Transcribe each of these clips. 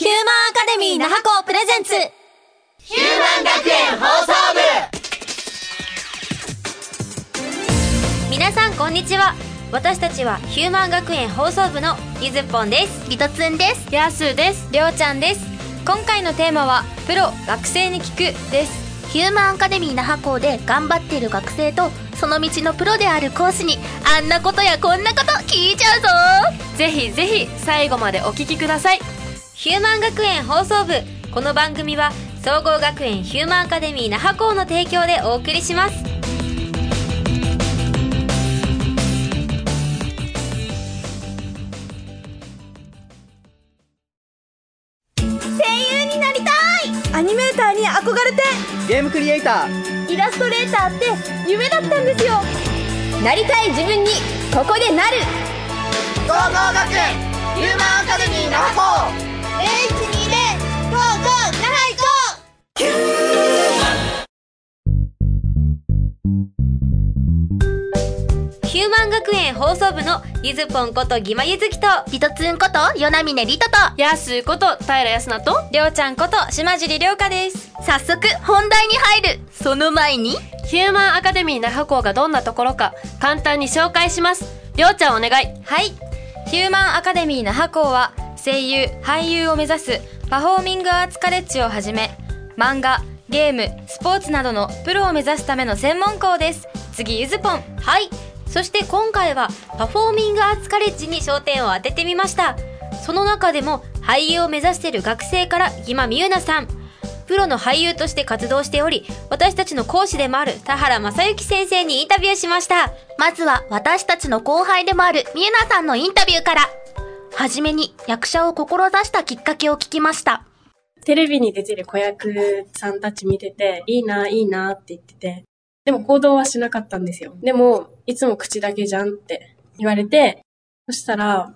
ヒューマンアカデミー那覇校プレゼンツ。ヒューマン学園放送部。皆さんこんにちは。私たちはヒューマン学園放送部のゆずぽんです。リトツンです。やすです。りょうちゃんです。今回のテーマはプロ学生に聞くです。ヒューマンアカデミー那覇校で頑張っている学生とその道のプロである講師にあんなことやこんなこと聞いちゃうぞ。ぜひぜひ最後までお聞きくださいヒューマン学園放送部。この番組は総合学園ヒューマンアカデミー那覇校の提供でお送りします。声優になりたい！アニメーターに憧れて！ゲームクリエイター。イラストレーターって夢だったんですよ！なりたい自分にここでなる！総合学園ヒューマンアカデミー那覇校 H2 でゴーゴーなはいこヒューマン学園放送部のゆずぽんことぎまゆずきとリトツンこと与那峰リトとやすこと平やすなとりょうちゃんこと島尻りょうかです。早速本題に入る。その前にヒューマンアカデミー那覇校がどんなところか簡単に紹介します。りょうちゃんお願い。はい。ヒューマンアカデミー那覇校は声優俳優を目指すパフォーミングアーツカレッジをはじめ漫画ゲームスポーツなどのプロを目指すための専門校です。次ゆずぽん。はい。そして今回はパフォーミングアーツカレッジに焦点を当ててみました。その中でも俳優を目指している学生からギマミユナさん。プロの俳優として活動しており私たちの講師でもある田原正幸先生にインタビューしました。まずは私たちの後輩でもあるみゆなさんのインタビューから。はじめに役者を志したきっかけを聞きましたテレビに出てる子役さんたち見てて、いいな、いいなって言ってて、でも行動はしなかったんですよ。でも、いつも口だけじゃんって言われて、そしたら、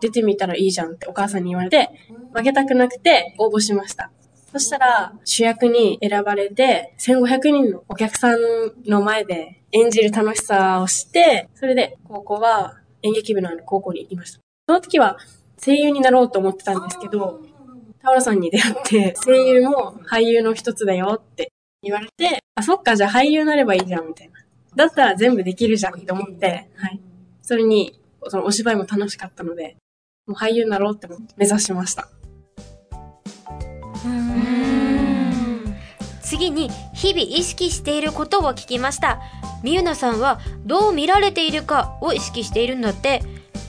出てみたらいいじゃんってお母さんに言われて、負けたくなくて応募しました。そしたら、主役に選ばれて、1500人のお客さんの前で演じる楽しさをして、それで高校は演劇部のある高校に行きました。その時は声優になろうと思ってたんですけど、タオラさんに出会って、声優も俳優の一つだよって言われて、あ、そっか、じゃあ俳優になればいいじゃん、みたいな。だったら全部できるじゃんって思って、はい。それに、そのお芝居も楽しかったので、もう俳優になろうって思って目指しました。次に日々意識していることを聞きましたみゆなさんはどう見られているかを意識しているんだって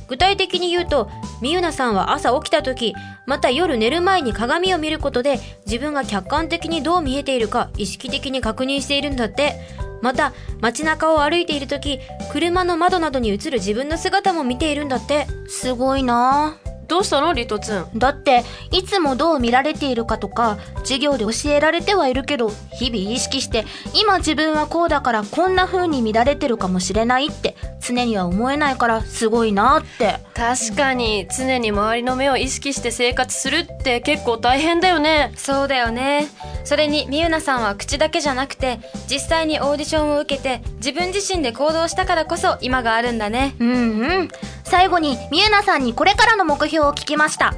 具体的に言うとみゆなさんは朝起きた時また夜寝る前に鏡を見ることで自分が客観的にどう見えているか意識的に確認しているんだって。また街中を歩いている時車の窓などに映る自分の姿も見ているんだって。すごいな。あどうしたのリトツン？だっていつもどう見られているかとか授業で教えられてはいるけど日々意識して今自分はこうだからこんな風に見られてるかもしれないって常には思えないからすごいなって。確かに常に周りの目を意識して生活するって結構大変だよね。そうだよね。それにみゆなさんは口だけじゃなくて実際にオーディションを受けて自分自身で行動したからこそ今があるんだね。うんうん最後にみゆなさんにこれからの目標を聞きました。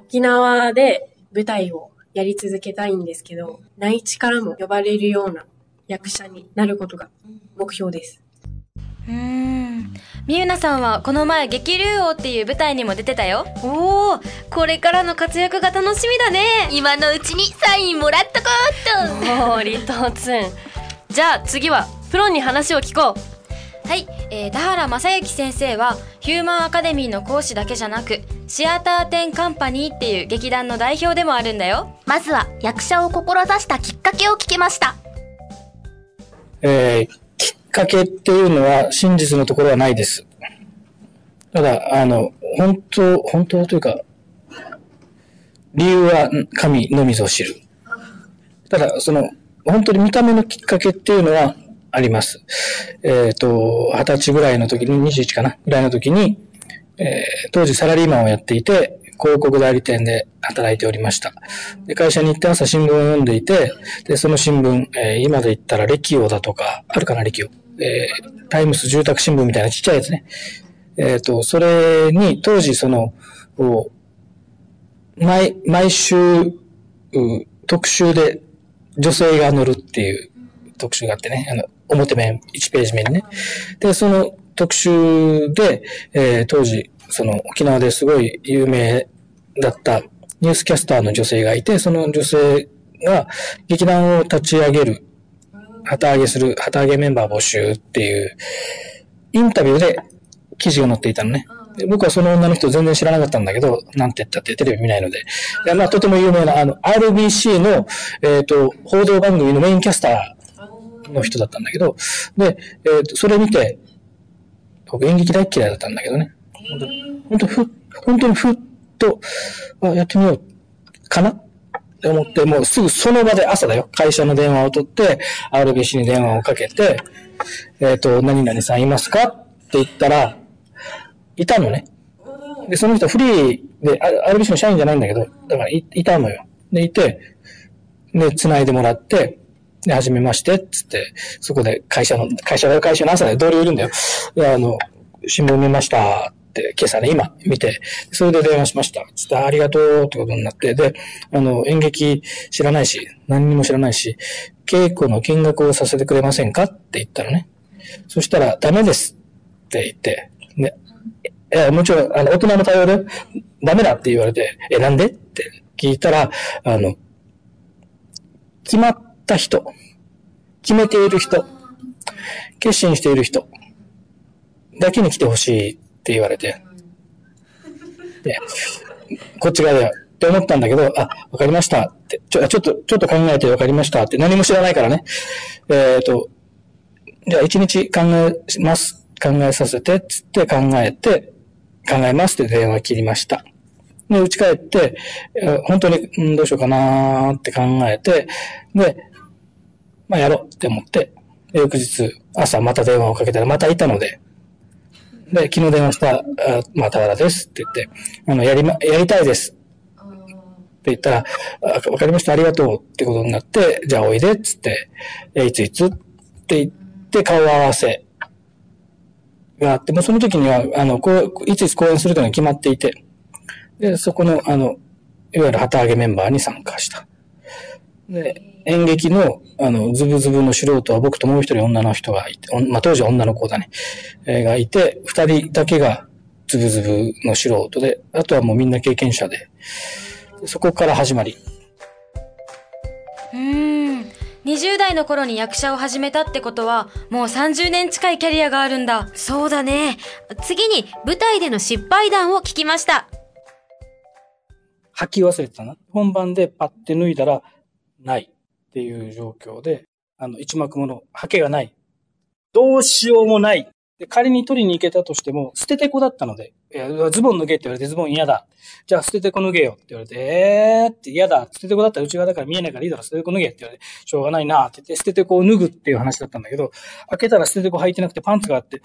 沖縄で舞台をやり続けたいんですけど、内地からも呼ばれるような役者になることが目標です。うーん。みゆなさんはこの前激流王っていう舞台にも出てたよ。おおこれからの活躍が楽しみだね。今のうちにサインもらっとこうっと。おーリトツン。じゃあ次はプロに話を聞こはい、えー、田原正幸先生はヒューマンアカデミーの講師だけじゃなくシアターテンカンパニーっていう劇団の代表でもあるんだよまずは役者を志したきっかけを聞きましたえーきっかけっていうのは真実のところはないです。ただ、あの、本当、本当というか、理由はん神のみぞ知る。ただ、その、本当に見た目のきっかけっていうのはあります。えっ、と、二十歳ぐらいの時に、21かな？ぐらいの時に、えー当時サラリーマンをやっていて、広告代理店で働いておりました。で、会社に行って朝新聞を読んでいて、で、その新聞、えー今で言ったらレキオだとか、あるかな、レキオ。えータイムス住宅新聞みたいなちっちゃいやつね。えっ、と、それに当時その、毎、毎週、特集で女性が乗るっていう特集があってね、あの、表面、1ページ目にね。で、その特集で、えー、当時、その沖縄ですごい有名だったニュースキャスターの女性がいて、その女性が劇団を立ち上げる、旗揚げする、旗揚げメンバー募集っていうインタビューで記事が載っていたのね。僕はその女の人全然知らなかったんだけど、なんて言ったってテレビ見ないので。でまあ、とても有名な、あの、RBC の、えっ、ー、と、報道番組のメインキャスターの人だったんだけど、で、えっ、ー、と、それ見て、僕演劇大嫌いだったんだけどね。本当ふ、本当にふっと、あ、やってみようかなって思って、もうすぐその場で朝だよ。会社の電話を取って、RBC に電話をかけて、えっ、ー、と、何々さんいますかって言ったら、いたのね。で、その人フリーで、RBC の社員じゃないんだけど、だからいいたのよ。で、いて、で、繋いでもらって、で、はじめまして、つって、そこで会社の、会社が、会社の朝で同僚いるんだよ。あの、新聞見ました、って、今朝ね、今見て、それで電話しました。つって、ありがとうってことになって、で、あの、演劇知らないし、何にも知らないし、稽古の見学をさせてくれませんかって言ったのね。そしたら、ダメですって言って、ね、え、もちろん、あの、大人の対応で、ダメだって言われて、え、なんでって聞いたら、あの、決まった人、決めている人、決心している人、だけに来てほしいって言われて、で、こっち側では、って思ったんだけど、あ、わかりました。って、ちょ、ちょっと、ちょっと考えてわかりましたって何も知らないからね。えっ、ー、と、じゃあ一日考えます、考えさせて、つって考えて、考えますって電話切りました。で、家帰って、本当に、どうしようかなーって考えて、で、まあやろうって思って、翌日、朝また電話をかけたらまたいたので、で、昨日電話した、あまあ、田原ですって言って、あの、やりま、やりたいです。って言ったら、わかりました、ありがとうってことになって、じゃあおいでっつって、えいついつって言って顔合わせがあって、もうその時には、あの、こう、いついつ講演するというのが決まっていて、で、そこの、あの、いわゆる旗揚げメンバーに参加した。で、演劇の、あの、ズブズブの素人は僕ともう一人女の人がいて、まあ、当時は女の子だね、えー、がいて、二人だけがズブズブの素人で、あとはもうみんな経験者で、そこから始まり。うん。20代の頃に役者を始めたってことは、もう30年近いキャリアがあるんだ。そうだね。次に、舞台での失敗談を聞きました。履き忘れてたな。本番でパッて脱いだら、ないっていう状況で、あの、一幕もの、履けがない。どうしようもない。で仮に取りに行けたとしても、捨ててこだったので、いや、ズボン脱げって言われて、ズボン嫌だ。じゃあ捨ててこ脱げよって言われて、えーって嫌だ。捨ててこだったら内側だから見えないからいいだろ、捨ててこ脱げって言われて、しょうがないなって言って、捨ててこを脱ぐっていう話だったんだけど、開けたら捨ててこ履いてなくてパンツがあって、っ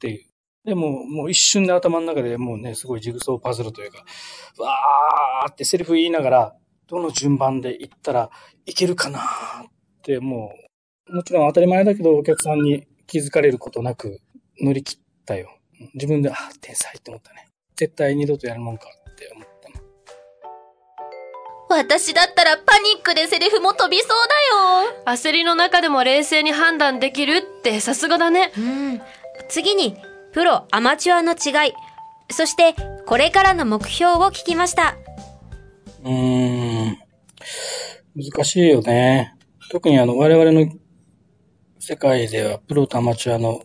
ていう。で、ももう一瞬で頭の中でもうね、すごいジグソーパズルというか、わーってセリフ言いながら、どの順番で行ったらいけるかなって、もう、もちろん当たり前だけど、お客さんに気づかれることなく乗り切ったよ。自分で、あ、天才って思ったね。絶対二度とやるもんかって思ったの。私だったらパニックでセリフも飛びそうだよ。焦りの中でも冷静に判断できるってさすがだね。うん。次に、プロ、アマチュアの違い。そして、これからの目標を聞きました。うん。難しいよね。特にあの、我々の世界ではプロとアマチュアの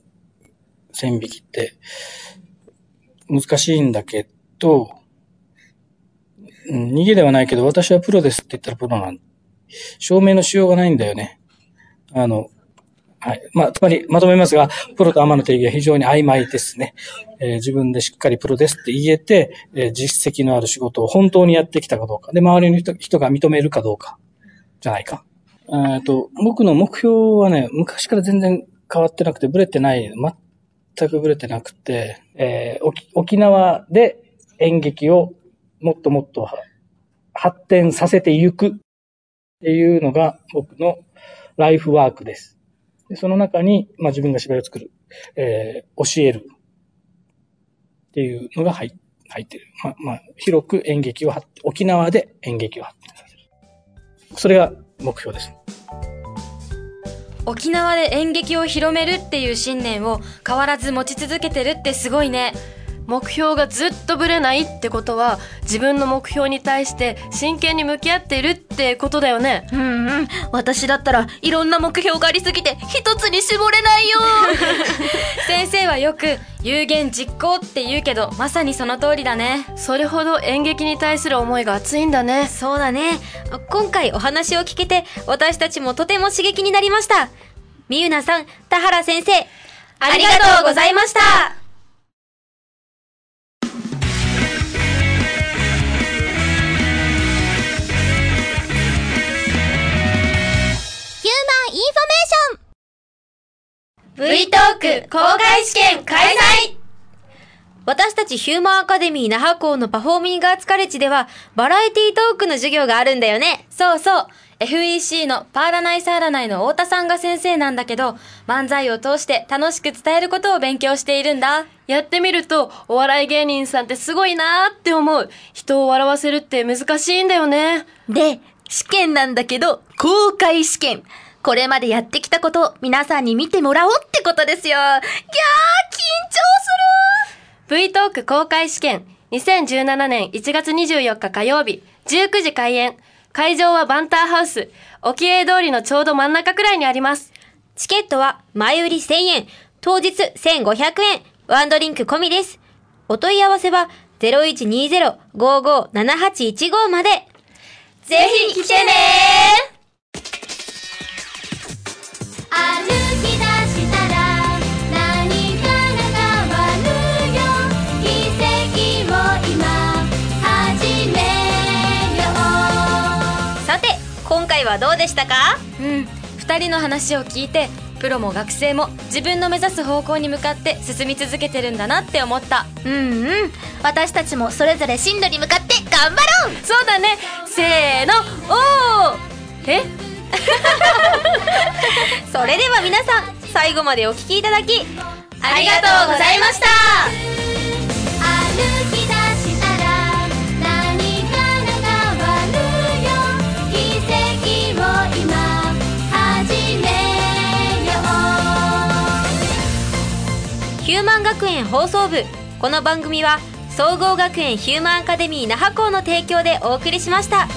線引きって難しいんだけど、うん、逃げではないけど、私はプロですって言ったらプロなん証明のしようがないんだよね。あの、はい。まあ、つまり、まとめますが、プロとアマの定義は非常に曖昧ですね。えー、自分でしっかりプロですって言えて、えー、実績のある仕事を本当にやってきたかどうか。で、周りの人が認めるかどうか。じゃないか。えっと、僕の目標はね、昔から全然変わってなくて、ブレてない。全くブレてなくて、えー、沖縄で演劇をもっともっと発展させていくっていうのが僕のライフワークです。でその中に、まあ、自分が芝居を作る、えー、教えるっていうのが入入ってる。まあ、まあ、広く演劇を、沖縄で演劇を発展させる。それが目標です。沖縄で演劇を広めるっていう信念を変わらず持ち続けてるってすごいね。目標がずっとぶれないってことは自分の目標に対して真剣に向き合っているってことだよねうんうん。私だったらいろんな目標がありすぎて一つに絞れないよ。先生はよく有言実行って言うけどまさにその通りだねそれほど演劇に対する思いが熱いんだねそうだね。今回お話を聞けて、私たちもとても刺激になりました。みゆなさん、田原先生、ありがとうございました。!V トーク公開試験開催私たちヒューマンアカデミー那覇校のパフォーミングアーツカレッジでは、バラエティトークの授業があるんだよね。そうそう FEC のパーラナイサーラナイの太田さんが先生なんだけど漫才を通して楽しく伝えることを勉強しているんだやってみるとお笑い芸人さんってすごいなーって思う人を笑わせるって難しいんだよねで、試験なんだけど、公開試験。これまでやってきたことを皆さんに見てもらおうってことですよ。ぎゃー、緊張す V トーク公開試験2017年1月24日火曜日19時開演会場はバンターハウス。沖永通りのちょうど真ん中くらいにあります。チケットは前売り1000円、当日1500円、ワンドリンク込みです。お問い合わせは0120-557815まで。ぜひ来てね歩はどうでしたか？うん。二人の話を聞いてプロも学生も自分の目指す方向に向かって進み続けてるんだなって思った。るうんうん。私たちもそれぞれ進路に向かって頑張ろう！そうだね。せーの。おー。え？それでは皆さん、最後までお聞きいただき、ありがとうございましたヒューマン学園放送部。この番組は、総合学園ヒューマンアカデミー那覇校の提供でお送りしました。